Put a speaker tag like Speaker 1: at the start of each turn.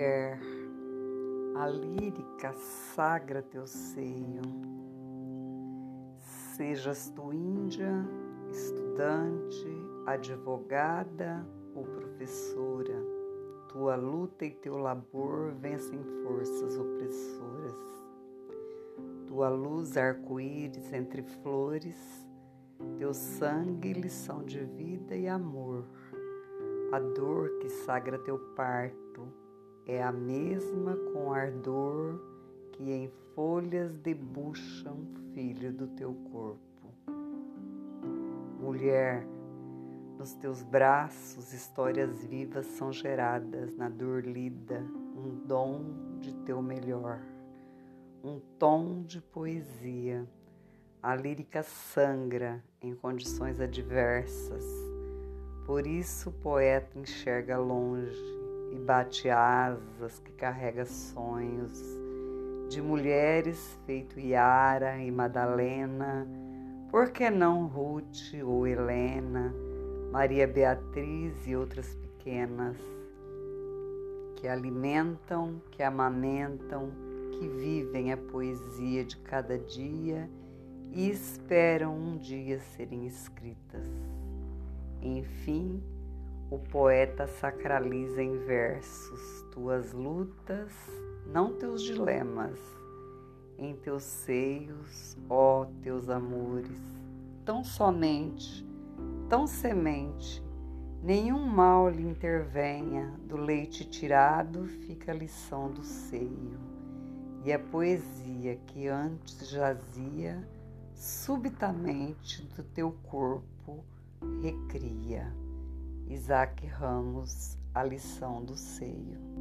Speaker 1: a lírica sagra teu seio. Sejas tu índia, estudante, advogada ou professora, tua luta e teu labor vencem forças opressoras. Tua luz arco-íris entre flores, teu sangue lição de vida e amor. A dor que sagra teu parto é a mesma com ardor que em folhas debuxa um filho do teu corpo. Mulher, nos teus braços histórias vivas são geradas na dor lida, um dom de teu melhor, um tom de poesia. A lírica sangra em condições adversas. Por isso o poeta enxerga longe e bate asas que carrega sonhos de mulheres feito Yara e Madalena, por que não Ruth ou Helena, Maria Beatriz e outras pequenas que alimentam, que amamentam, que vivem a poesia de cada dia e esperam um dia serem escritas. Enfim, o poeta sacraliza em versos tuas lutas, não teus dilemas, em teus seios, ó teus amores, tão somente, tão semente, nenhum mal lhe intervenha, do leite tirado fica a lição do seio, e a poesia que antes jazia, subitamente do teu corpo recria. Isaac Ramos, A Lição do Seio.